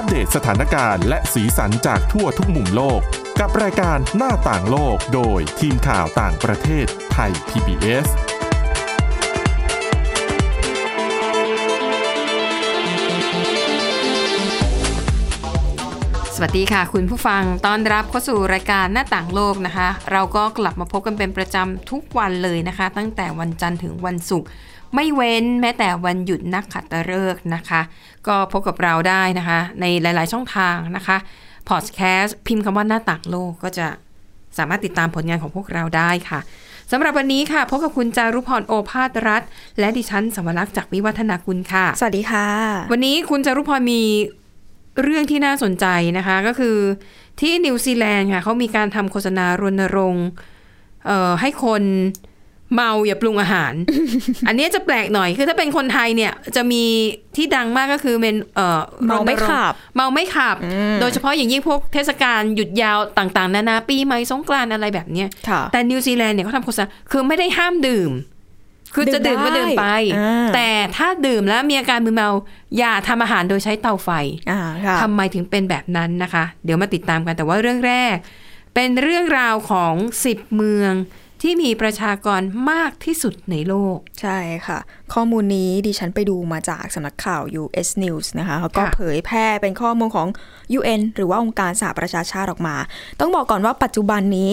อัปเดตสถานการณ์และสีสันจากทั่วทุกมุมโลก กับรายการหน้าต่างโลกโดยทีมข่าวต่างประเทศไทย PBS สวัสดีค่ะ คุณผู้ฟังต้อนรับเข้าสู่รายการหน้าต่างโลกนะคะ เราก็กลับมาพบกันเป็นประจำทุกวันเลยนะคะ ตั้งแต่วันจันทร์ถึงวันศุกร์ ไม่เว้นแม้แต่วันหยุดนักขัตฤกษ์นะคะ ก็พบกับเราได้นะคะ ในหลาย ๆ ช่องทางนะคะพอดแคสต์พิมพ์คำว่าหน้าต่างโลกก็จะสามารถติดตามผลงานของพวกเราได้ค่ะสำหรับวันนี้ค่ะพบกับคุณจารุพรโอภาสรัฐ และดิฉันสวรักษ์จากวิวัฒนาคุณค่ะ สวัสดีค่ะ วันนี้คุณจารุพรมีเรื่องที่น่าสนใจนะคะก็คือที่นิวซีแลนด์ค่ะเขามีการทำโฆษณารณรงค์เอ่อให้คน เมาอย่าปรุงอาหาร อันนี้จะแปลกหน่อยคือถ้าเป็นคนไทยเนี่ยจะมีที่ดังมากก็คือเป็นเอ่อเมาไม่ขับ เมาไม่ขับ โดยเฉพาะอย่างยิ่งพวกเทศกาลหยุดยาวต่างๆ นานาปีใหม่สงกรานต์อะไรแบบเนี้ยค่ะแต่นิวซีแลนด์เนี่ยเขาทำโฆษณาคือไม่ได้ห้ามดื่ม คือจะดื่มก็ดื่มไปอ่าแต่ถ้าดื่มแล้วมีอาการมึนเมา อย่าทำอาหารโดยใช้เตาไฟอ่าค่ะทำไมถึงเป็นแบบนั้นนะคะ เดี๋ยวมาติดตามกันแต่ว่าเรื่องแรก เป็นเรื่องราวของ10เมือง ที่มีประชากรมากที่สุดในโลก ใช่ค่ะ ข้อมูลนี้ดิฉันไปดูมาจากสำนักข่าว US News นะคะเขาก็ค่ะเผยแพร่เป็นข้อมูลของ UN หรือว่าองค์การสหประชาชาติออกมา ต้องบอกก่อนว่าปัจจุบันนี้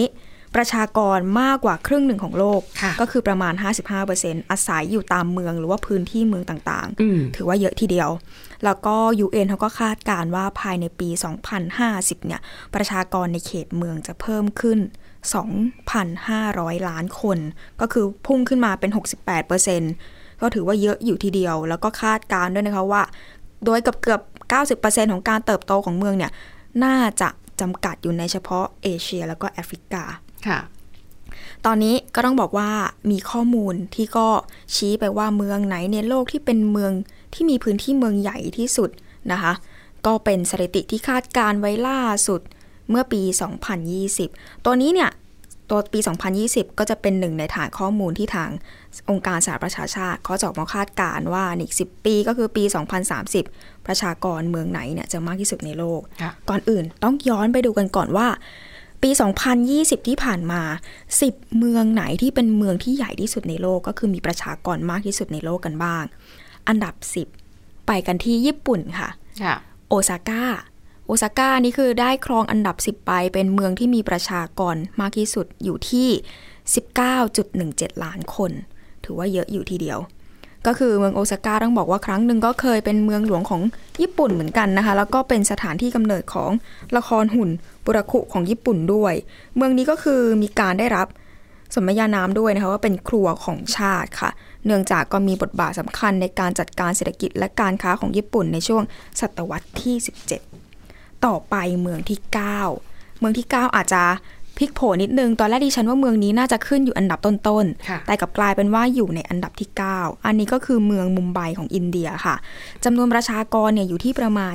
ประชากรมากกว่าครึ่งหนึ่งของโลกค่ะก็คือประมาณ 55%อาศัยอยู่ตามเมืองหรือว่าพื้นที่เมืองต่างอืมๆถือว่าเยอะทีเดียว แล้วก็ UN เขาก็คาดการณ์ว่าภายในปี 2050 เนี่ย ประชากรในเขตเมืองจะเพิ่มขึ้น 2,500 ล้านคน ก็คือพุ่งขึ้นมาเป็น 68%ก็ถือว่าเยอะอยู่ทีเดียว แล้วก็คาดการณ์ด้วยนะคะว่า โดยเกือบเกือบๆ90%ของการเติบโตของเมืองเนี่ย น่าจะจำกัดอยู่ในเฉพาะเอเชียแล้วก็แอฟริกา ค่ะ ตอนนี้ก็ต้องบอกว่ามีข้อมูลที่ก็ชี้ไปว่าเมืองไหนในโลกที่เป็นเมืองที่มีพื้นที่เมืองใหญ่ที่สุดนะคะ ก็เป็นสถิติที่คาดการไว้ล่าสุด เมื่อปี 2020 ตัวนี้เนี่ยตัวปี 2020 ก็จะเป็นหนึ่งในฐานข้อมูลที่ทางองค์การสหประชาชาติเขาจะออกมาคาดการณ์ว่าในอีก 10 ปีก็คือปี 2030 ประชากรเมืองไหนเนี่ยจะมากที่สุดในโลกค่ะก่อนอื่นต้องย้อนไปดูกันก่อนว่า ปี 2020 ที่ผ่านมา 10 เมืองไหนที่เป็นเมืองที่ใหญ่ที่สุดในโลก ก็คือมีประชากรมากที่สุดในโลกกันบ้าง อันดับ 10 ไปกันที่ญี่ปุ่นค่ะค่ะโอซาก้า โอซาก้านี่คือได้ครองอันดับ 10 ไป เป็นเมืองที่มีประชากรมากที่สุดอยู่ที่ 19.17 ล้านคน ถือว่าเยอะอยู่ทีเดียว ก็คือเมืองโอซาก้าต้องบอกว่าครั้งหนึ่งก็เคยเป็นเมืองหลวงของญี่ปุ่นเหมือนกันนะคะ แล้วก็เป็นสถานที่กำเนิดของละครหุ่นบุรคุของญี่ปุ่นด้วย เมืองนี้ก็คือมีการได้รับสมญานามด้วยนะคะว่าเป็นครัวของชาติค่ะ เนื่องจากก็มีบทบาทสำคัญในการจัดการเศรษฐกิจและการค้าของญี่ปุ่นในช่วงศตวรรษที่ 17 ต่อไปเมืองที่ 9 เมืองที่ 9 อาจจะพลิกโผนิดนึง ตอนแรกดิฉันว่าเมืองนี้น่าจะขึ้นอยู่อันดับต้นค่ะๆแต่กลับกลายเป็นว่าอยู่ในอันดับที่ 9 อันนี้ก็คือเมืองมุมไบของอินเดียค่ะจำนวนประชากรเนี่ยอยู่ที่ประมาณ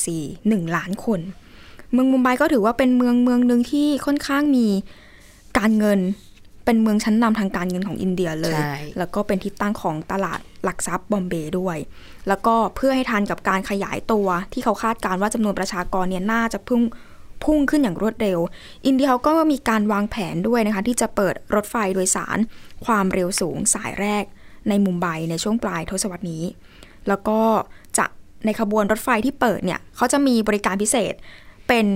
20.41 ล้านคน เมืองมุมไบก็ถือว่าเป็นเมืองเมืองหนึ่งที่ค่อนข้างมีการเงิน เป็นเมืองชั้นนำทางการเงินของอินเดียเลยใช่แล้วก็เป็นที่ตั้งของตลาดหลักทรัพย์บอมเบย์ด้วย แล้วก็เพื่อให้ทันกับการขยายตัวที่เขาคาดการณ์ว่าจำนวนประชากรเนี่ยน่าจะพุ่งพุ่งขึ้นอย่างรวดเร็ว อินเดียเขาก็มีการวางแผนด้วยนะคะ ที่จะเปิดรถไฟโดยสารความเร็วสูงสายแรกในมุมไบในช่วงปลายทศวรรษนี้ แล้วก็จะในขบวนรถไฟที่เปิดเนี่ยเขาจะมีบริการพิเศษเป็น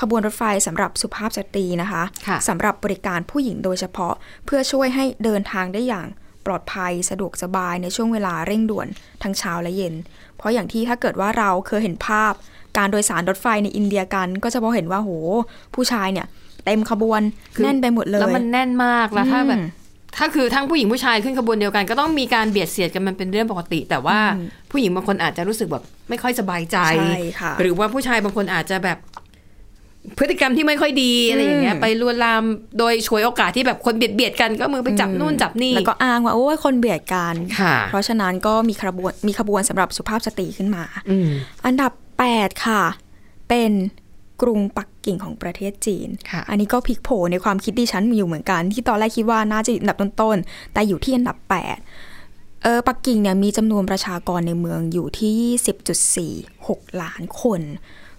ขบวนรถไฟสำหรับสุภาพสตรีนะคะค่ะสำหรับบริการผู้หญิงโดยเฉพาะ เพื่อช่วยให้เดินทางได้อย่างปลอดภัยสะดวกสบายในช่วงเวลาเร่งด่วนทั้งเช้าและเย็น เพราะอย่างที่ถ้าเกิดว่าเราเคยเห็นภาพ การโดยสารรถไฟในอินเดียกัน ก็จะพอเห็นว่าโห ผู้ชายเนี่ยเต็มขบวนคือแน่นไปหมดเลยแล้วมันแน่นมากแล้วถ้าแบบอืมถ้าคือทั้งผู้หญิงผู้ชายขึ้นขบวนเดียวกัน ก็ต้องมีการเบียดเสียดกันมันเป็นเรื่องปกติ แต่ว่าอืมผู้หญิงบางคนอาจจะรู้สึกแบบไม่ค่อยสบายใจใช่ค่ะหรือว่าผู้ชายบางคนอาจจะแบบ พฤติกรรมที่ไม่ค่อยดีอะไรอย่างเงี้ยอืมไปลวนลามโดยฉวยโอกาสที่แบบคนเบียดเบียดกันก็มือไปจับนู่นจับนี่แล้วก็อ้างว่าโอ้ยคนเบียดกันค่ะเพราะฉะนั้นก็มีขบวนมีขบวนสำหรับสุภาพสตรีขึ้นมาอืมอันดับ 8 ค่ะ เป็นกรุงปักกิ่งของประเทศจีนค่ะอันนี้ก็พลิกโผในความคิดดิฉันอยู่เหมือนกัน ที่ตอนแรกคิดว่าน่าจะอยู่อันดับต้นๆแต่อยู่ที่อันดับ 8 เออปักกิ่งเนี่ยมีจำนวนประชากรในเมืองอยู่ที่26ล้านคน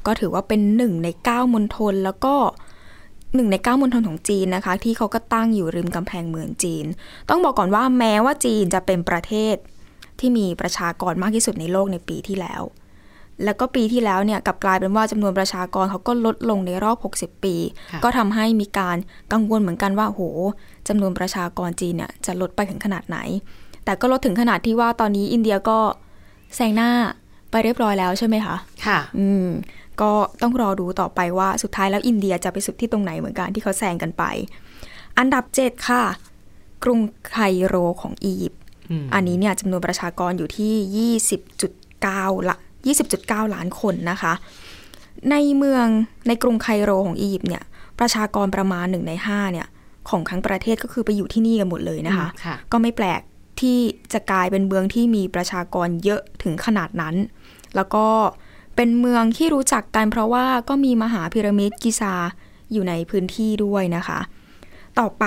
ก็ถือว่าเป็นหนึ่งใน9มณฑลแล้วก็หนึ่งใน9มณฑลของจีนนะคะ ที่เขาก็ตั้งอยู่ริมกำแพงเมืองจีน ต้องบอกก่อนว่าแม้ว่าจีนจะเป็นประเทศที่มีประชากรมากที่สุดในโลกในปีที่แล้ว แล้วก็ปีที่แล้วเนี่ยกลับกลายเป็นว่าจำนวนประชากรเขาก็ลดลงในรอบ 60 ปีค่ะก็ทำให้มีการกังวลเหมือนกันว่าโหจำนวนประชากรจีนเนี่ยจะลดไปถึงขนาดไหน แต่ก็ลดถึงขนาดที่ว่าตอนนี้อินเดียก็แซงหน้า ไปเรียบร้อยแล้วใช่ไหมคะ ค่ะ อืม ก็ต้องรอดูต่อไปว่าสุดท้ายแล้วอินเดียจะไปสุดที่ตรงไหนเหมือนกันที่เขาแซงกันไป อันดับ7ค่ะ กรุงไคโรของอียิปต์อืมอันนี้เนี่ยจำนวนประชากรอยู่ที่ 20.9 ละ 20.9 ล้านคนนะคะ ในเมืองในกรุงไคโรของอียิปต์เนี่ย ประชากรประมาณ1ใน5เนี่ยของทั้งประเทศก็คือไปอยู่ที่นี่กันหมดเลยนะคะอืมค่ะก็ไม่แปลกที่จะกลายเป็นเมืองที่มีประชากรเยอะถึงขนาดนั้น แล้วก็เป็นเมืองที่รู้จักกันเพราะว่าก็มีมหาพีระมิดกิซาอยู่ในพื้นที่ด้วยนะคะ ต่อไป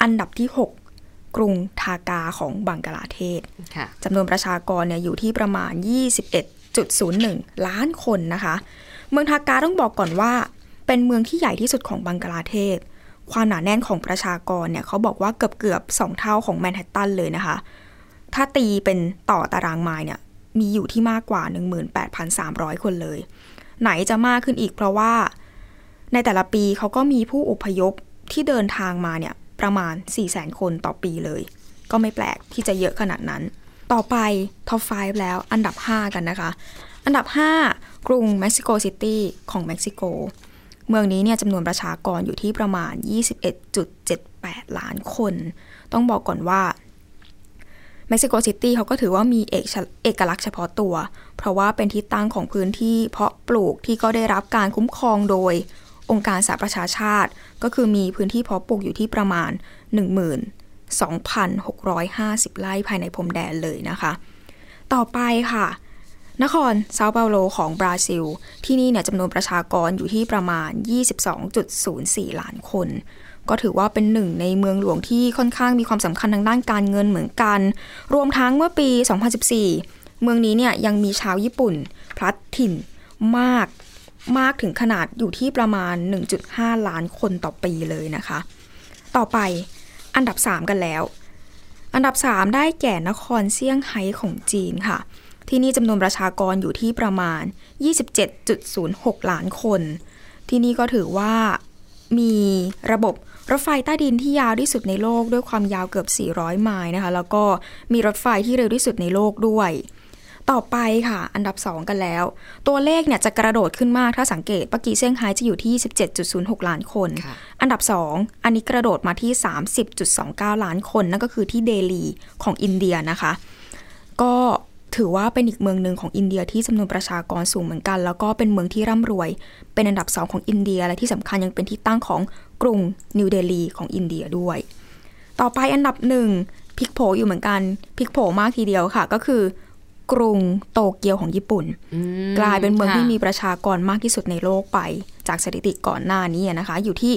อันดับที่ 6 กรุงทากาของบังกลาเทศค่ะจำนวนประชากรเนี่ยอยู่ที่ประมาณ 21.01 ล้านคนนะคะ เมืองทากาต้องบอกก่อนว่า เป็นเมืองที่ใหญ่ที่สุดของบังกลาเทศ ความหนาแน่นของประชากรเนี่ยเขาบอกว่าเกือบเกือบๆสองเท่าของแมนฮัตตันเลยนะคะ ถ้าตีเป็นต่อตารางไมล์เนี่ย มีอยู่ที่มากกว่า 18,300 คนเลย ไหนจะมากขึ้นอีกเพราะว่า ในแต่ละปีเขาก็มีผู้อพยพที่เดินทางมาเนี่ยประมาณ 400,000 คนต่อปีเลย ก็ไม่แปลกที่จะเยอะขนาดนั้น ต่อไปท็อป 5 แล้วอันดับ 5 กันนะคะ อันดับ 5 กรุงเม็กซิโกซิตี้ของเม็กซิโก เมืองนี้เนี่ยจำนวนประชากรอยู่ที่ประมาณ 21.78 ล้านคน ต้องบอกก่อนว่า เม็กซิโกซิตี้เขาก็ถือว่ามีเอกเอกลักษณ์เฉพาะตัว เพราะว่าเป็นที่ตั้งของพื้นที่เพาะปลูกที่ก็ได้รับการคุ้มครองโดยองค์การสหประชาชาติ ก็คือมีพื้นที่เพาะปลูกอยู่ที่ประมาณ 12,650 ไร่ภายในพรมแดนเลยนะคะ ต่อไปค่ะ นครเซาเปาโลของบราซิล ที่นี่เนี่ยจำนวนประชากรอยู่ที่ประมาณ 22.04 ล้านคน ก็ถือว่าเป็นหนึ่งในเมืองหลวงที่ค่อนข้างมีความสำคัญทางด้านการเงินเหมือนกัน รวมทั้งเมื่อปี 2014 เมืองนี้เนี่ยยังมีชาวญี่ปุ่น พลัดถิ่นมากมากถึงขนาดอยู่ที่ประมาณ 1.5 ล้านคนต่อปีเลยนะคะ ต่อไปอันดับ 3 กันแล้ว อันดับ 3 ได้แก่นครเซี่ยงไฮ้ของจีนค่ะ ที่นี่จำนวนประชากรอยู่ที่ประมาณ 27.06 ล้านคน ที่นี่ก็ถือว่ามีระบบ รถไฟใต้ดินที่ยาวที่สุดในโลกด้วยความยาวเกือบ 400 ไมล์นะคะ แล้วก็มีรถไฟที่เร็วที่สุดในโลกด้วย ต่อไปค่ะ อันดับ 2 กันแล้ว ตัวเลขเนี่ยจะกระโดดขึ้นมากถ้าสังเกตปากีเซี่ยงไฮ้จะอยู่ที่ 17.06 ล้านคนค่ะอันดับ 2 อันนี้กระโดดมาที่ 30.29 ล้านคน นั่นก็คือที่เดลีของอินเดียนะคะ ก็ถือว่าเป็นอีกเมืองหนึ่งของอินเดียที่จำนวนประชากรสูงเหมือนกัน แล้วก็เป็นเมืองที่ร่ำรวย เป็นอันดับ2ของอินเดียและที่สำคัญยังเป็นที่ตั้งของ กรุงนิวเดลีของอินเดียด้วย ต่อไปอันดับหนึ่งพลิกโผอยู่เหมือนกันพลิกโผมากทีเดียวค่ะ ก็คือกรุงโตเกียวของญี่ปุ่นอืมกลายเป็นเมืองค่ะที่มีประชากรมากที่สุดในโลกไป จากสถิติก่อนหน้านี้นะคะ อยู่ที่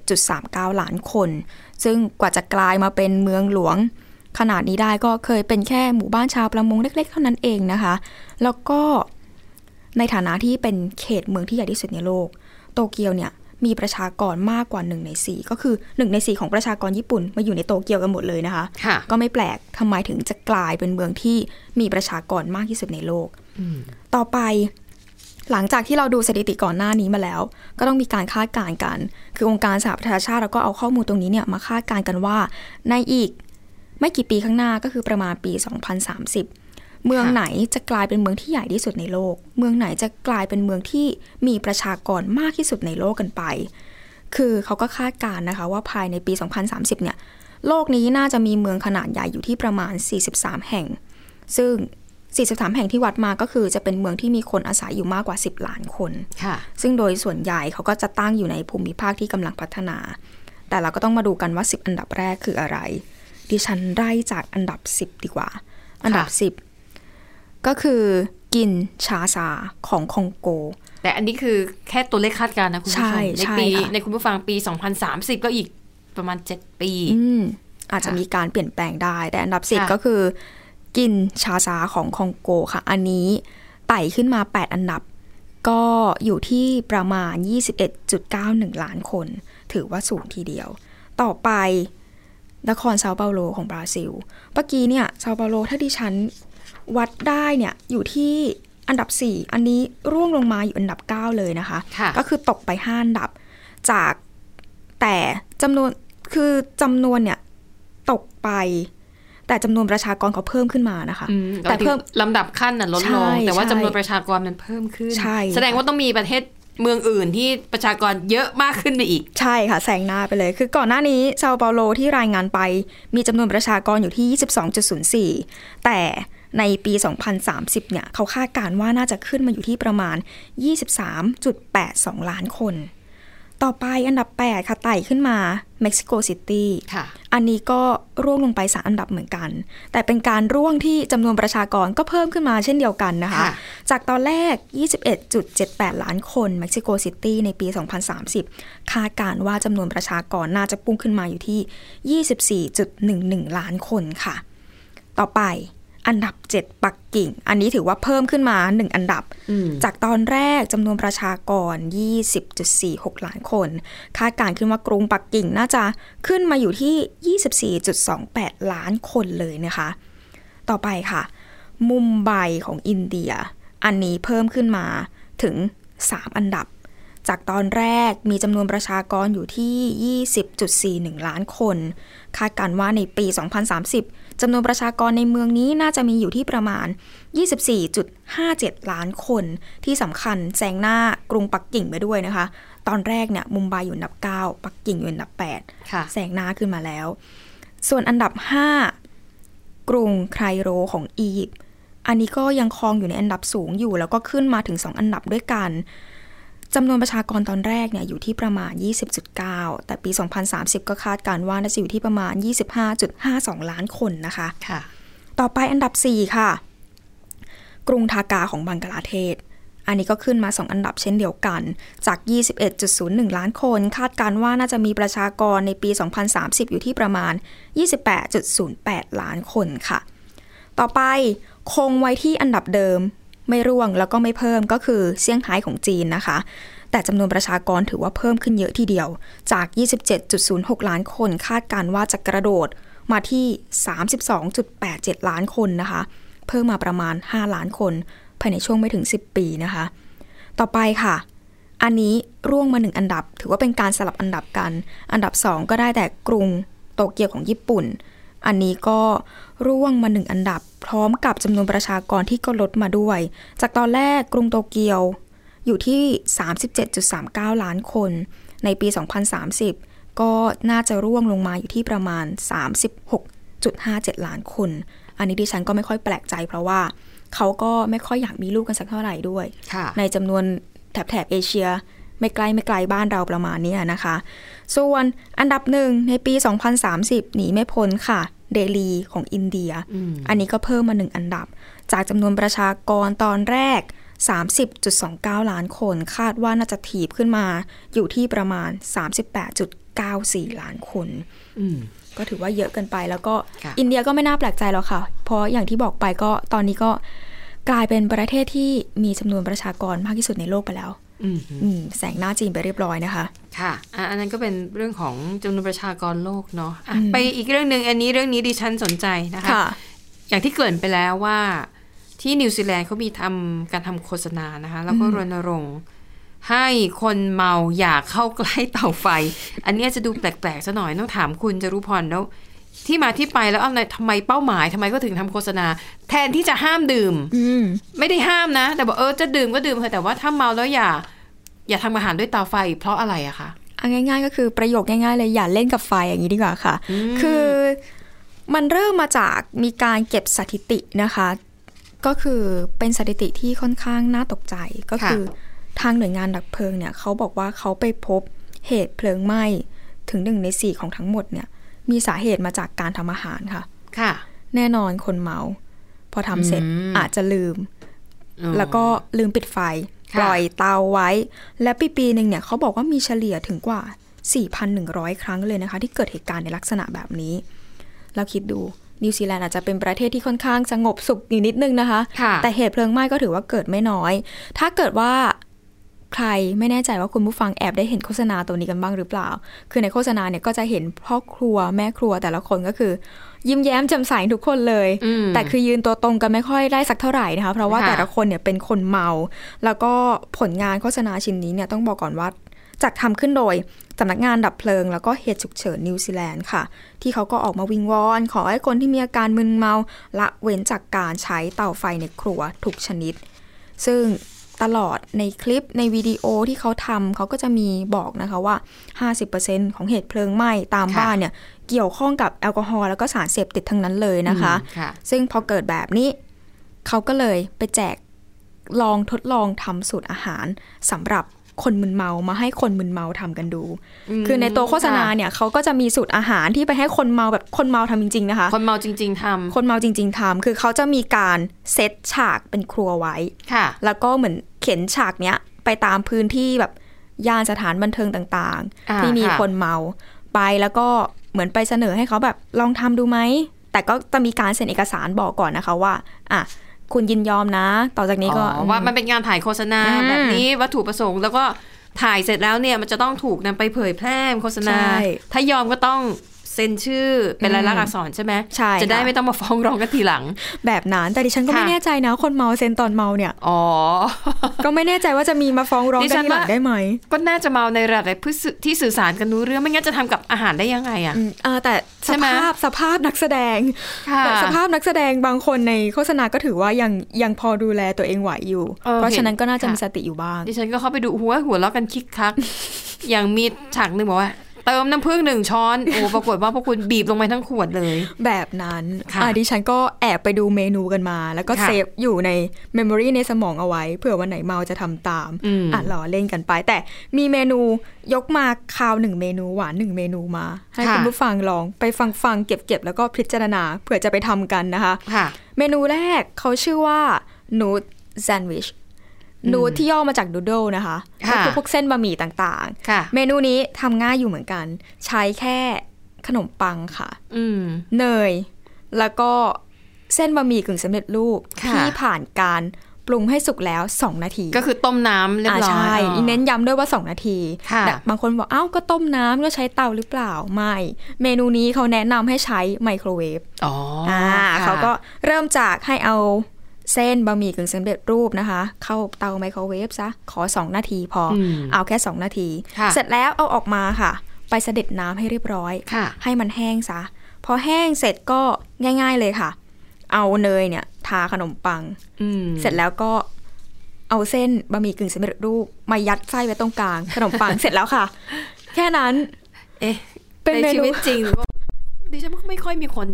37.39 ล้านคน ซึ่งกว่าจะกลายมาเป็นเมืองหลวง ขนาดนี้ได้ก็เคยเป็นแค่หมู่บ้านชาวประมงเล็ก ๆ เท่านั้นเองนะคะ แล้วก็ในฐานะที่เป็นเขตเมืองที่ใหญ่ที่สุดในโลก โตเกียวเนี่ย มีประชากรมากกว่า 1 ใน 4 ก็คือ 1 ใน 4 ของประชากรญี่ปุ่นมาอยู่ในโตเกียวกันหมดเลยนะคะค่ะก็ไม่แปลกทำไมถึงจะกลายเป็นเมืองที่มีประชากรมากที่สุดในโลกอืมต่อไปหลังจากที่เราดูสถิติก่อนหน้านี้มาแล้ว ก็ต้องมีการคาดการณ์กัน คือองค์การสหประชาชาติเราก็เอาข้อมูลตรงนี้เนี่ยมาคาดการณ์กันว่า ในอีกไม่กี่ปีข้างหน้าก็คือประมาณปี 2030 เมืองไหนจะกลายเป็นเมืองที่ใหญ่ที่สุดในโลก เมืองไหนจะกลายเป็นเมืองที่มีประชากรมากที่สุดในโลกกันไป คือเขาก็คาดการณ์นะคะว่าภายในปี 2030 เนี่ย โลกนี้น่าจะมีเมืองขนาดใหญ่อยู่ที่ประมาณ 43 แห่ง ซึ่ง 43 แห่งที่วัดมาก็คือจะเป็นเมืองที่มีคนอาศัยอยู่มากกว่า 10 ล้านคนค่ะซึ่งโดยส่วนใหญ่เขาก็จะตั้งอยู่ในภูมิภาคที่กำลังพัฒนา แต่เราก็ต้องมาดูกันว่า 10 อันดับแรกคืออะไร ดิฉันไล่จากอันดับ 10 ดีกว่า อันดับ 10 ก็คือกินชาซาของคองโก แต่อันนี้คือแค่ตัวเลขคาดการณ์นะคุณผู้ชใช่มในใช่ปีค่ะในคุณผู้ฟังปี 2030 ก็อีกประมาณ 7 ปีอืมอาจจะค่ะมีการเปลี่ยนแปลงได้ แต่อันดับค่ะ10ก็คือ กินชาซาของคองโกค่ะ อันนี้ต่ขึ้นมา 8 อันดับ ก็อยู่ที่ประมาณ 21.91 ล้านคน ถือว่าสูงทีเดียว ต่อไปนครเซาเปาโลของบราซิล เมื่อกี้เนี่ยเซาเปาโลถ้าดิฉัน วัดได้เนี่ยอยู่ที่อันดับ 4 อันนี้ร่วงลงมาอยู่อันดับ 9 เลยนะคะค่ะก็คือตกไป 5 อันดับ จากแต่จำนวนคือจำนวนเนี่ยตกไป แต่จำนวนประชากรเขาเพิ่มขึ้นมานะคะอืมแต่เพิ่มลำดับขั้นน่ะลดลงใช่แต่ว่าใช่จำนวนประชากรมันเพิ่มขึ้นใช่แสดงว่าต้องมีประเทศเมืองอื่นที่ประชากรเยอะมากขึ้นไปอีก ใช่ค่ะแซงหน้าไปเลย คือก่อนหน้านี้เซาเปาโลที่รายงานไป มีจำนวนประชากรอยู่ที่ 22.04 แต่ ในปี 2030 เนี่ยเขาคาดการณ์ว่าน่าจะขึ้นมาอยู่ที่ประมาณ 23.82 ล้านคน ต่อไปอันดับ 8 ค่ะไต่ขึ้นมาเม็กซิโกซิตี้ค่ะอันนี้ก็ร่วงลงไปสามอันดับเหมือนกัน แต่เป็นการร่วงที่จำนวนประชากรก็เพิ่มขึ้นมาเช่นเดียวกันนะคะค่ะจากตอนแรก 21.78 ล้านคนเม็กซิโกซิตี้ในปี 2030 คาดการณ์ว่าจำนวนประชากรน่าจะพุ่งขึ้นมาอยู่ที่ 24.11 ล้านคนค่ะ ต่อไป อันดับ 7 ปักกิ่ง อันนี้ถือว่าเพิ่มขึ้นมา 1 อันดับอืมจากตอนแรกจำนวนประชากร 20.46 ล้านคน คาดการณ์ขึ้นว่ากรุงปักกิ่งน่าจะขึ้นมาอยู่ที่ 24.28 ล้านคนเลยนะคะ ต่อไปค่ะ มุมไบของอินเดีย อันนี้เพิ่มขึ้นมาถึง 3 อันดับ จากตอนแรกมีจำนวนประชากรอยู่ที่ 20.41 ล้านคน คาดการณ์ว่าในปี 2030 จำนวนประชากรในเมืองนี้น่าจะมีอยู่ที่ประมาณ 24.57 ล้านคนที่สำคัญแซงหน้ากรุงปักกิ่งไปด้วยนะคะ ตอนแรกเนี่ยมุมไบอยู่อันดับ 9 ปักกิ่งอยู่อันดับ8ค่ะแซงหน้าขึ้นมาแล้ว ส่วนอันดับ 5 กรุงไครโรของอียิปต์อันนี้ก็ยังครองอยู่ในอันดับสูงอยู่ แล้วก็ขึ้นมาถึง 2 อันดับด้วยกัน จำนวนประชากรตอนแรกเนี่ยอยู่ที่ประมาณ 20.9 แต่ปี 2030 ก็คาดการณ์ว่าน่าจะอยู่ที่ประมาณ 25.52 ล้านคนนะคะค่ะ ต่อไปอันดับ 4 ค่ะ กรุงทากาของบังกลาเทศ อันนี้ก็ขึ้นมา 2 อันดับเช่นเดียวกัน จาก 21.01 ล้านคน คาดการณ์ว่าน่าจะมีประชากรในปี 2030 อยู่ที่ประมาณ 28.08 ล้านคนค่ะ ต่อไปคงไว้ที่อันดับเดิม ไม่ร่วงแล้วก็ไม่เพิ่มก็คือเซี่ยงไฮ้ของจีนนะคะ แต่จำนวนประชากรถือว่าเพิ่มขึ้นเยอะทีเดียว จาก 27.06 ล้านคนคาดการว่าจะกระโดดมาที่ 32.87 ล้านคนนะคะ เพิ่มมาประมาณ 5 ล้านคนภายในช่วงไม่ถึง 10 ปีนะคะ ต่อไปค่ะ อันนี้ร่วงมาหนึ่งอันดับ ถือว่าเป็นการสลับอันดับกัน อันดับ 2 ก็ได้แต่กรุงโตเกียวของญี่ปุ่น อันนี้ก็ร่วงมาหนึ่งอันดับ พร้อมกับจำนวนประชากรที่ก็ลดมาด้วย จากตอนแรกกรุงโตเกียวอยู่ที่ 37.39 ล้านคน ในปี 2030 ก็น่าจะร่วงลงมาอยู่ที่ประมาณ 36.57 ล้านคน อันนี้ดิฉันก็ไม่ค่อยแปลกใจเพราะว่าเขาก็ไม่ค่อยอยากมีลูกกันสักเท่าไหร่ด้วยค่ะในจำนวนแถบแถบเอเชีย ไม่ไกลไม่ไกลบ้านเราประมาณเนี้ยนะคะ ส่วนอันดับหนึ่งในปี 2030 หนีไม่พ้นค่ะ เดลีของอินเดียอืมอันนี้ก็เพิ่มมาหนึ่งอันดับ จากจำนวนประชากรตอนแรก 30.29 ล้านคน คาดว่าน่าจะถีบขึ้นมาอยู่ที่ประมาณ 38.94 ล้านคนอืมก็ถือว่าเยอะเกินไปแล้วก็ค่ะอินเดียก็ไม่น่าแปลกใจหรอกค่ะ เพราะอย่างที่บอกไปก็ตอนนี้ก็กลายเป็นประเทศที่มีจำนวนประชากรมากที่สุดในโลกไปแล้วอืมอืม แสงหน้าจีนไปเรียบร้อยนะคะค่ะอะ อันนั้นก็เป็นเรื่องของจำนวนประชากรโลกเนาะอะอืมไปอีกเรื่องหนึ่งอันนี้เรื่องนี้ดิฉันสนใจนะคะค่ะอย่างที่เกริ่นไปแล้วว่าที่นิวซีแลนด์เขามีทำการทำโฆษณานะคะ แล้วก็รณรงค์ให้คนเมาอย่าเข้าใกล้เตาไฟ อันเนี้ยจะดูแปลกๆซะหน่อยต้องถามคุณจรุพรแล้วที่มาที่ไปแล้วเอาไงทำไมเป้าหมายทำไมก็ถึงทำโฆษณา แทนที่จะห้ามดื่ม อืมไม่ได้ห้ามนะ แต่บอกเออจะดื่มก็ดื่มเถอะแต่ว่าถ้าเมาแล้วอย่า อย่าทำอาหารด้วยเตาไฟ เพราะอะไรอะคะเอาง่าย ๆ ก็คือประโยคง่าย ๆ เลยอย่าเล่นกับไฟอย่างนี้ดีกว่าค่ะ คือมันเริ่มมาจากมีการเก็บสถิตินะคะ ก็คือเป็นสถิติที่ค่อนข้างน่าตกใจก็คือทางหน่วยงานดับเพลิงเนี่ยเขาบอกว่าเขาไปพบเหตุเพลิงไหม้ถึงหนึ่งในสี่ของทั้งหมดเนี่ย มีสาเหตุมาจากการทำอาหารค่ะ ค่ะ แน่นอนคนเมา พอทำเสร็จอืมอาจจะลืมอ๋อแล้วก็ลืมปิดไฟค่ะ ปล่อยเตาไว้ และปีปีหนึ่งเนี่ยเขาบอกว่ามีเฉลี่ยถึงกว่า 4,100 ครั้งเลยนะคะ ที่เกิดเหตุการณ์ในลักษณะแบบนี้ เราคิดดูนิวซีแลนด์อาจจะเป็นประเทศที่ค่อนข้างสงบสุขอยู่นิดนึงนะคะค่ะแต่เหตุเพลิงไหม้ก็ถือว่าเกิดไม่น้อย ถ้าเกิดว่า ใครไม่แน่ใจว่าคุณผู้ฟังแอบได้เห็นโฆษณาตัวนี้กันบ้างหรือเปล่า คือในโฆษณาเนี่ยก็จะเห็นพ่อครัวแม่ครัวแต่ละคนก็คือ ยิ้มแย้มแจ่มใสทุกคนเลยอืมแต่คือยืนตัวตรงกันไม่ค่อยได้สักเท่าไหร่นะคะ เพราะว่าค่ะแต่ละคนเนี่ยเป็นคนเมา แล้วก็ผลงานโฆษณาชิ้นนี้เนี่ยต้องบอกก่อนว่าจัดทำขึ้นโดยสำนักงานดับเพลิง แล้วก็เหตุฉุกเฉินนิวซีแลนด์ค่ะ ที่เขาก็ออกมาวิงวอน ขอให้คนที่มีอาการมึนเมา ละเว้นจากการใช้เตาไฟในครัวทุกชนิด ซึ่ง ตลอดในคลิปในวิดีโอที่เขาทำเขาก็จะมีบอกนะคะว่า 50%ของเหตุเพลิงไหม้ตามค่ะบ้านเนี่ยเกี่ยวข้องกับแอลกอฮอล์แล้วก็สารเสพติดทั้งนั้นเลยนะคะอืมค่ะซึ่งพอเกิดแบบนี้เขาก็เลยไปแจกลองทดลองทำสูตรอาหารสำหรับ คนมึนเมามาให้คนมึนเมาทำกันดู คือในตัวโฆษณาเนี่ยเขาก็จะมีสูตรอาหารที่ไปให้คนเมาแบบคนเมาทำจริง ๆ นะคะ คนเมาจริง ๆทำคนเมาจริง ๆทำคือเขาจะมีการเซตฉากเป็นครัวไว้ค่ะ แล้วก็เหมือนเข็นฉากเนี้ยไปตามพื้นที่แบบย่านสถานบันเทิงต่างอ่าๆที่มีค่ะคนเมาไปแล้วก็เหมือนไปเสนอให้เขาแบบลองทำดูไหมแต่ก็จะมีการเซ็นเอกสารบอกก่อนนะคะว่า อะ คุณยินยอมนะ ต่อจากนี้ก็อ๋อว่ามันเป็นงานถ่ายโฆษณาอืมแบบนี้วัตถุประสงค์แล้วก็ถ่ายเสร็จแล้วเนี่ยมันจะต้องถูกนำไปเผยแพร่โฆษณาใช่ถ้ายอมก็ต้อง เซ็นชื่อเป็นลายลักษณ์อักษรใช่ไหมใช่จะได้ค่ะไม่ต้องมาฟ้องร้องกันทีหลัง แบบนั้นแต่ดิฉันก็ไม่ค่ะแน่ใจนะ คนเมาเซ็นตอนเมาเนี่ยอ๋อก็ไม่แน่ใจว่าจะมีมาฟ้องร้องดิกัฉันนทีหลังว่าได้ไหมก็น่าจะเมาในระดับที่สื่อสารกันรู้เรื่องไม่งั้นจะทำกับอาหารได้ยังไงอะอืมเออแต่ใช่สไหมภาพสภาพนักแสดงค่ะแบบสภาพนักแสดงบางคนในโฆษณาก็ถือว่ายังยังพอดูแลตัวเองไหวอยู่เออเพราะฉะนั้นก็น่าจะค่ะมีสติอยู่บ้างดิฉันก็เข้าไปดูหัวหัวเราะกันคิกคักอย่างมีฉากหนึ่งบอกว่า เติมน้ำผึ้งหนึ่งช้อน โอ้ปรากฏว่าพวกคุณบีบลงไปทั้งขวดเลย แบบนั้นค่ะอะดิฉันก็แอบไปดูเมนูกันมา แล้วก็ค่ะ save อยู่ใน memory ในสมองเอาไว้เผื่อวันไหนเมาจะทำตามอืมอะรอเล่นกันไป แต่มีเมนูยกมาคาวหนึ่งเมนูหวานหนึ่งเมนูมา ให้ค่ะคุณผู้ฟังลองไปฟังฟังเก็บเก็บแล้วก็พิจารณาเผื่อจะไปทำกันนะคะค่ะเมนูแรกเขาชื่อว่า Nood Sandwich Nood ที่ย่อมาจาก noodle นะคะค่ะก็คือพวกเส้นบะหมี่ต่างค่ะๆเมนูนี้ทำง่ายอยู่เหมือนกัน ใช้แค่ขนมปังค่ะอืมเนย แล้วก็เส้นบะหมี่กึ่งสำเร็จรูปค่ะที่ผ่านการปรุงให้สุกแล้ว 2 นาที ก็คือต้มน้ำเรียบร้อยใช่อ๋อเน้นย้ำด้วยว่า 2 นาทีค่ะแต่บางคนบอกเอ้าก็ต้มน้ำก็ใช้เตาหรือเปล่า ไม่ เมนูนี้เขาแนะนำให้ใช้ไมโครเวฟอ๋ออ่าค่ะเขาก็เริ่มจากให้เอา เส้นบะหมี่กึ่งสำเร็จรูปนะคะ เข้าเตาไมโครเวฟซะ ขอ 2 นาทีพออมเอาแค่ 2 นาทีค่ะเสร็จแล้วเอาออกมาค่ะ ไปเสด็จน้ำให้เรียบร้อยค่ะให้มันแห้งซะ พอแห้งเสร็จก็ง่าย ๆเลยค่ะ เอาเนยเนี่ย ทาขนมปังอืมเสร็จแล้วก็เอาเส้นบะหมี่กึ่งสำเร็จรูปมายัดไส้ไว้ตรงกลาง ขนมปังเสร็จแล้วค่ะ แค่นั้น เอ๊ะเป็นในเมนูชีวิตจริงดิฉันว่าไม่ค่อยมีคน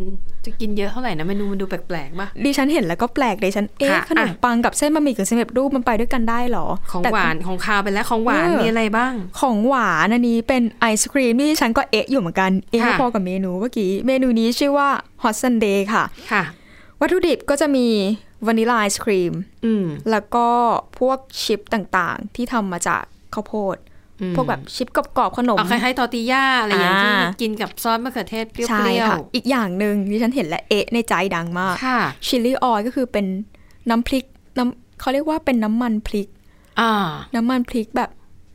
จะกินเยอะเท่าไหร่นะเมนูมันดูแปลกๆป่ะดิฉันเห็นแล้วก็แปลกดิฉันเอ๊ะค่ะขนมปังกับเส้นบะหมี่กึ่งสำเร็จรูปมันไปด้วยกันได้เหรอ ของแต่หวานของคาวไปแล้วของหวานเออมีอะไรบ้าง ของหวานอันนี้เป็นไอศครีมที่ฉันก็เอ๊ะอยู่เหมือนกันเอ๊ะค่ะพอกับเมนูเมื่อกี้เมนูนี้ชื่อว่า Hot Sundae ค่ะค่ะ วัตถุดิบก็จะมีวานิลลาไอศครีมอืมแล้วก็พวกชิปต่างๆ ที่ทำมาจากข้าวโพดอืม พวกแบบชิปกรอบๆขนมเอาคล้ายๆทอร์ติย่าอะไรอย่างที่อ่ากินกับซอสมะเขือเทศเปรี้ยวใช่ค่ะอีกอย่างหนึ่งที่ฉันเห็นและเอ๊ะในใจดังมากๆค่ะ chili oil ก็คือเป็นน้ำพริกน้ำเขาเรียกว่าเป็นน้ำมันพริกอ่าน้ำมันพริกแบบ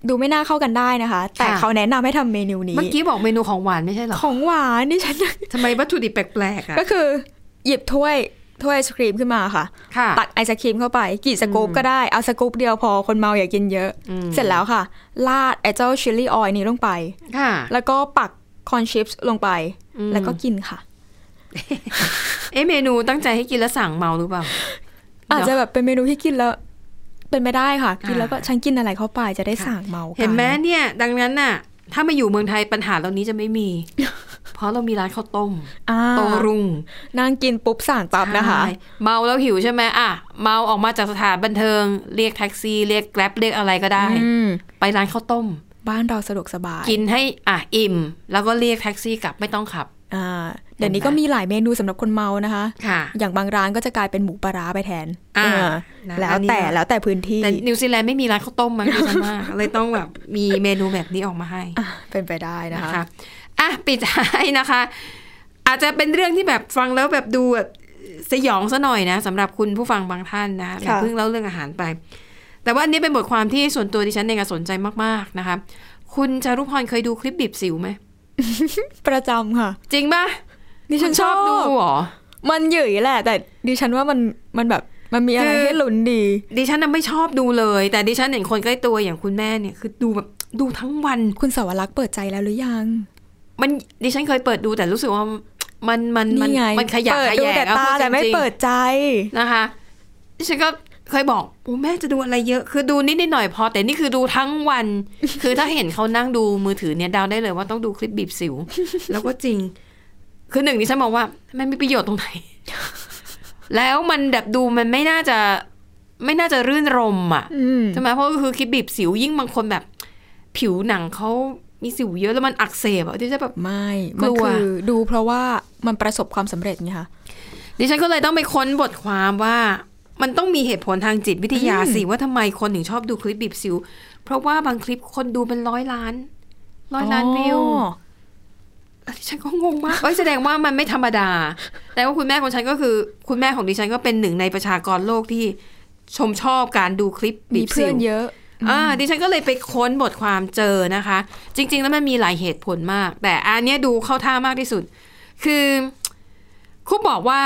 ดูไม่น่าเข้ากันได้นะคะ แต่ค่ะเขาแนะนำให้ทำเมนูนี้ เมื่อกี้บอกเมนูของหวานไม่ใช่เหรอ ของหวานนี่ฉันทำไมวัตถุดิบแปลกๆอะ ก็คือ หยิบถ้วย ถ้วยไอศครีมขึ้นมาค่ะค่ะ ตักไอศครีมเข้าไป กี่สกู๊ปก็ได้ เอาสกู๊ปเดียวพอคนเมาอย่ากินเยอะอืมเสร็จแล้วค่ะลาดไอเจ้าชิลลี่ออยนี้ลงไปค่ะแล้วก็ปักคอนชิปส์ลงไปอืมแล้วก็กินค่ะ เอ๊ะเมนูตั้งใจให้กินแล้วสั่งเมาหรือเปล่า อาจจะแบบเป็นเมนูที่กินแล้ว เป็นไม่ได้ค่ะ กินอ่าแล้วก็ฉันกินอะไรเข้าไปจะได้สั่งเมากันเห็นไหมเนี่ย ดังนั้นน่ะ ถ้ามาอยู่เมืองไทยปัญหาเหล่านี้จะไม่มี เพราะเรามีร้านข้าวต้มอ่าโตรุ่งนั่งกินปุ๊บสั่งปั๊บนะคะใช่เมาแล้วหิวใช่ไหมอะ เมาออกมาจากสถานบันเทิง เรียกแท็กซี่เรียกแกร็บเรียกอะไรก็ได้อืมไปร้านข้าวต้ม บ้านเราสะดวกสบาย กินให้อะอิ่ม แล้วก็เรียกแท็กซี่กลับไม่ต้องขับอ่าเดี๋ยวนี้ก็มีหลายเมนูสำหรับคนเมานะคะค่ะ อย่างบางร้านก็จะกลายเป็นหมูปลาร้าไปแทนอ่าเออนะแล้วอันนี้แต่ก็แล้วแต่พื้นที่ แต่นิวซีแลนด์ไม่มีร้านข้าวต้มมั้งดิฉันว่าเลยต้องแบบมีเมนูแบบนี้ออกมาให้อะเป็นไปได้นะนะคะคะ อะปิดท้ายนะคะ อาจจะเป็นเรื่องที่แบบฟังแล้วแบบดูแบบสยองซะหน่อยนะสำหรับคุณผู้ฟังบางท่านนะอย่าเพิ่งเล่าเรื่องอาหารไป แต่ว่าอันนี้เป็นบทความที่ส่วนตัวดิฉันเองอะสนใจมากๆนะคะ คุณจารุพรเคยดูคลิปบีบสิวไหมประจำค่ะ จริงปะดิฉันคุณชอบดูเหรอมันเหยื่อยแหละ แต่ดิฉันว่ามันมันแบบมันมีอะไรคือให้ลุ้นดี ดิฉันน่ะไม่ชอบดูเลย แต่ดิฉันเห็นคนใกล้ตัวอย่างคุณแม่เนี่ยคือดูแบบดูทั้งวันคุณสาวรักษ์เปิดใจแล้วหรือยัง มันดิฉันเคยเปิดดูแต่รู้สึกว่ามันมันมันนี่ไงมันขยะเปิดขดูยะแต่อะตาพูดแต่ไม่จริงๆเปิดใจนะคะดิฉันก็เคยบอกโอ้แม่จะดูอะไรเยอะ คือดูนิดนิดหน่อยพอ แต่นี่คือดูทั้งวัน คือถ้าเห็นเขานั่งดูมือถือเนี่ยเดาได้เลยว่าต้องดูคลิปบีบสิว แล้วก็จริง คือหนึ่งดิฉันมองว่ามันมีประโยชน์ตรงไหน แล้วมันแบบดูมันไม่น่าจะไม่น่าจะรื่นรมอะอืมใช่ไหมเพราะก็คือคลิปบีบสิวยิ่งบางคนแบบ ผิวหนังเขา มีสิวเยอะแล้วมันอักเสบอะที่จะแบบไม่กมันลัวคือดูเพราะว่ามันประสบความสำเร็จไงคะดิฉันก็เลยต้องไปค้นบทความว่ามันต้องมีเหตุผลทางจิตวิทยาสิว่าทำไมคนถึงชอบดูคลิปบีบสิว เพราะว่าบางคลิปคนดูเป็นร้อยล้าน ร้อยล้านวิวอ๋อดิฉันก็งงมากเอ้ยแสดงว่ามันไม่ธรรมดา แต่ว่าคุณแม่ของฉันก็คือ คุณแม่ของดิฉันก็เป็นหนึ่งในประชากรโลกที่ชมชอบการดูคลิปบีมีบสิเพื่อวนเยอะ อ่าดิฉันก็เลยไปค้นบทความเจอนะคะ จริง ๆ แล้วมันมีหลายเหตุผลมาก แต่อันเนี้ยดูเข้าท่ามากที่สุด คือครูบอกว่า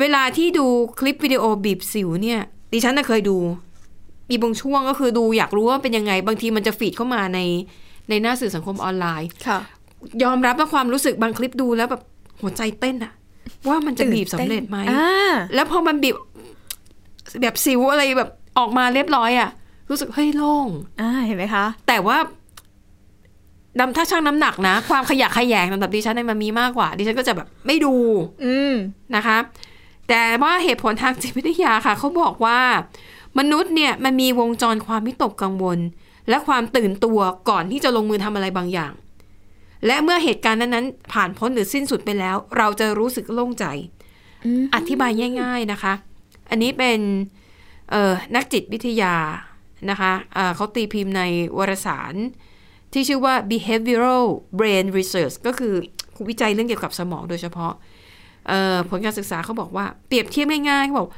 เวลาที่ดูคลิปวิดีโอบีบสิวเนี่ย ดิฉันน่ะเคยดู มีบางช่วงก็คือดูอยากรู้ว่าเป็นยังไง บางทีมันจะฟีดเข้ามาในในหน้าสื่อสังคมออนไลน์ค่ะยอมรับว่าความรู้สึกบางคลิปดูแล้วแบบหัวใจเต้นอะว่ามันจะบีบสำเร็จไหมอ่าแล้วพอมันบีบแบบสิวอะไรแบบออกมาเรียบร้อยอะ รู้สึกเฮ้ยโล่งอ่าเห็นไหมคะ แต่ว่าดำถ้าช่างน้ำหนักนะ ความขยะแขยงสำหรับดิฉันเนี่ยมันมีมากกว่า ดิฉันก็จะแบบไม่ดู อืมนะคะ แต่ว่าเหตุผลทางจิตวิทยาค่ะเขาบอกว่า มนุษย์เนี่ยมันมีวงจรความวิตกกังวล และความตื่นตัวก่อนที่จะลงมือทำอะไรบางอย่าง และเมื่อเหตุการณ์นั้นๆผ่านพ้นหรือสิ้นสุดไปแล้ว เราจะรู้สึกโล่งใจอืมอธิบายง่าย ๆนะคะ อันนี้เป็นเอ่อนักจิตวิทยา นะคะอ่าเขาตีพิมพ์ในวารสาร ที่ชื่อว่า behavioral brain research ก็คือวิจัยเรื่องเกี่ยวกับสมองโดยเฉพาะเอ่อผลการศึกษาเขาบอกว่าเปรียบเทียบง่ายๆเขาบอก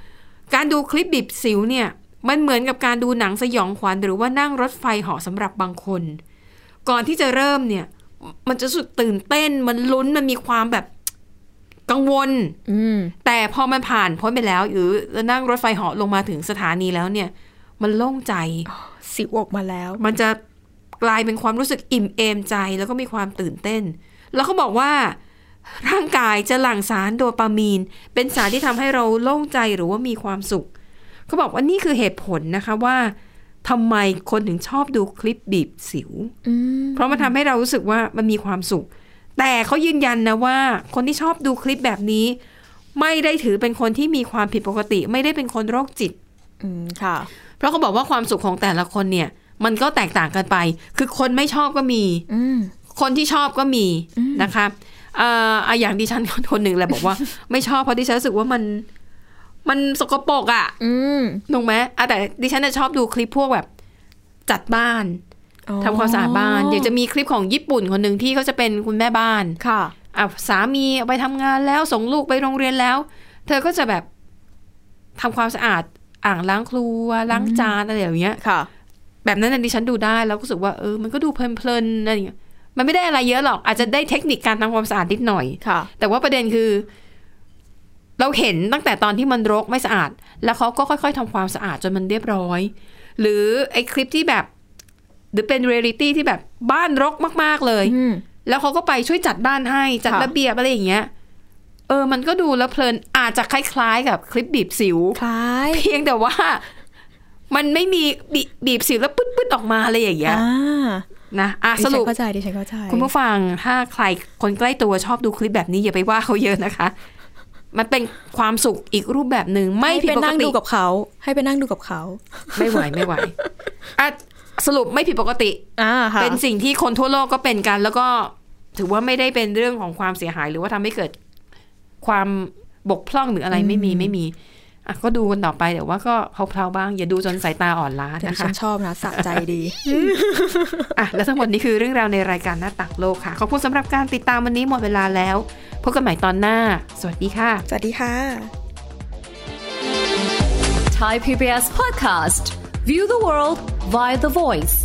การดูคลิปบีบสิวเนี่ยมันเหมือนกับการดูหนังสยองขวัญหรือว่านั่งรถไฟเหาะสำหรับบางคน ก่อนที่จะเริ่มเนี่ย มันจะรู้สึกตื่นเต้น มันลุ้นมันมีความแบบกังวลอืมแต่พอมันผ่านพ้นไปแล้ว หรือนั่งรถไฟเหาะลงมาถึงสถานีแล้วเนี่ย มันโล่งใจ สิวออกมาแล้ว มันจะกลายเป็นความรู้สึกอิ่มเอมใจแล้วก็มีความตื่นเต้น แล้วเขาบอกว่า ร่างกายจะหลั่งสารโดปามีน เป็นสารที่ทำให้เราโล่งใจหรือว่ามีความสุข เขาบอกว่านี่คือเหตุผลนะคะว่าทำไมคนถึงชอบดูคลิปบีบสิวอืมเพราะมันทำให้เรารู้สึกว่ามันมีความสุข แต่เขายืนยันนะว่า คนที่ชอบดูคลิปแบบนี้ ไม่ได้ถือเป็นคนที่มีความผิดปกติ ไม่ได้เป็นคนโรคจิตอืมค่ะ เพราะเขาบอกว่าความสุขของแต่ละคนเนี่ย มันก็แตกต่างกันไป คือคนไม่ชอบก็มีอืมคนที่ชอบก็มีนะคะเอ่ออะอย่างดิฉันคนหนึ่งแหละบอกว่า ไม่ชอบเพราะดิฉันรู้สึกว่ามันมันสกปรกอะ่ะอืมถูกไหมอะแต่ดิฉันจะชอบดูคลิปพวกแบบ จัดบ้านอ๋อทำความสะอาดบ้านอย่างจะมีคลิปของญี่ปุ่นคนหนึ่งที่เขาจะเป็นคุณแม่บ้านค่ะอะสามีเอาไปทำงานแล้วส่งลูกไปโรงเรียนแล้ว เธอก็จะแบบทำความสะอาด อ่างล้างครัวล้างจานอะไรอย่างเงี้ยค่ะ แบบนั้นนะดิฉันดูได้แล้วก็รู้สึกว่าเออมันก็ดูเพลินๆอะไรอย่างเงี้ยมันไม่ได้อะไรเยอะหรอก อาจจะได้เทคนิคการทำความสะอาดนิดหน่อยค่ะ แต่ว่าประเด็นคือ เราเห็นตั้งแต่ตอนที่มันรกไม่สะอาด แล้วเขาก็ค่อย ๆทำความสะอาดจนมันเรียบร้อย หรือไอ้คลิปที่แบบ หรือเป็นเรียลิตี้ที่แบบบ้านรกมาก ๆเลยอืมแล้วเขาก็ไปช่วยจัดบ้านให้จัดค่ะระเบียบอะไรอย่างเงี้ย เออ มันก็ดูแล้วเพลินอาจจะคล้าย ๆ กับคลิปบีบสิว คล้าย เพียงแต่ว่า มันไม่มีบีบีบสิวแล้วปึ๊ดๆออกมาอะไรอย่างเงี้ยอ่านะอะดิฉันสรุปเข้าใจดิฉันเข้าใจคุณผู้ฟังถ้าใครคนใกล้ตัวชอบดูคลิปแบบนี้อย่าไปว่าเขาเยอะนะคะ มันเป็นความสุขอีกรูปแบบหนึ่งไม่ให้ผิดไปปกนั่งติดูกับเขา ให้ไปนั่งดูกับเขา ไม่ไหวไม่ไหวอะสรุปไม่ผิดปกติอ่าค่ะเป็นสิ่งที่คนทั่วโลกก็เป็นกัน แล้วก็ถือว่าไม่ได้เป็นเรื่องของความเสียหาย หรือว่าทำให้เกิด ความบกพร่องหรืออะไรไม่มีไม่มีอะก็ดูกันต่อไปแต่ว่าก็เพลาๆบ้าง อย่าดูจนสายตาอ่อนล้าแต่นะฉัคะนชอบนะสะใจดีอะและทั้งหมดนี้คือเรื่องราวในรายการหน้าต่างโลกค่ะ ขอบคุณสำหรับการติดตามวันนี้หมดเวลาแล้วพบกันใหม่ตอนหน้า สวัสดีค่ะ สวัสดีค่ะ Thai PBS podcast. View the world via the voice.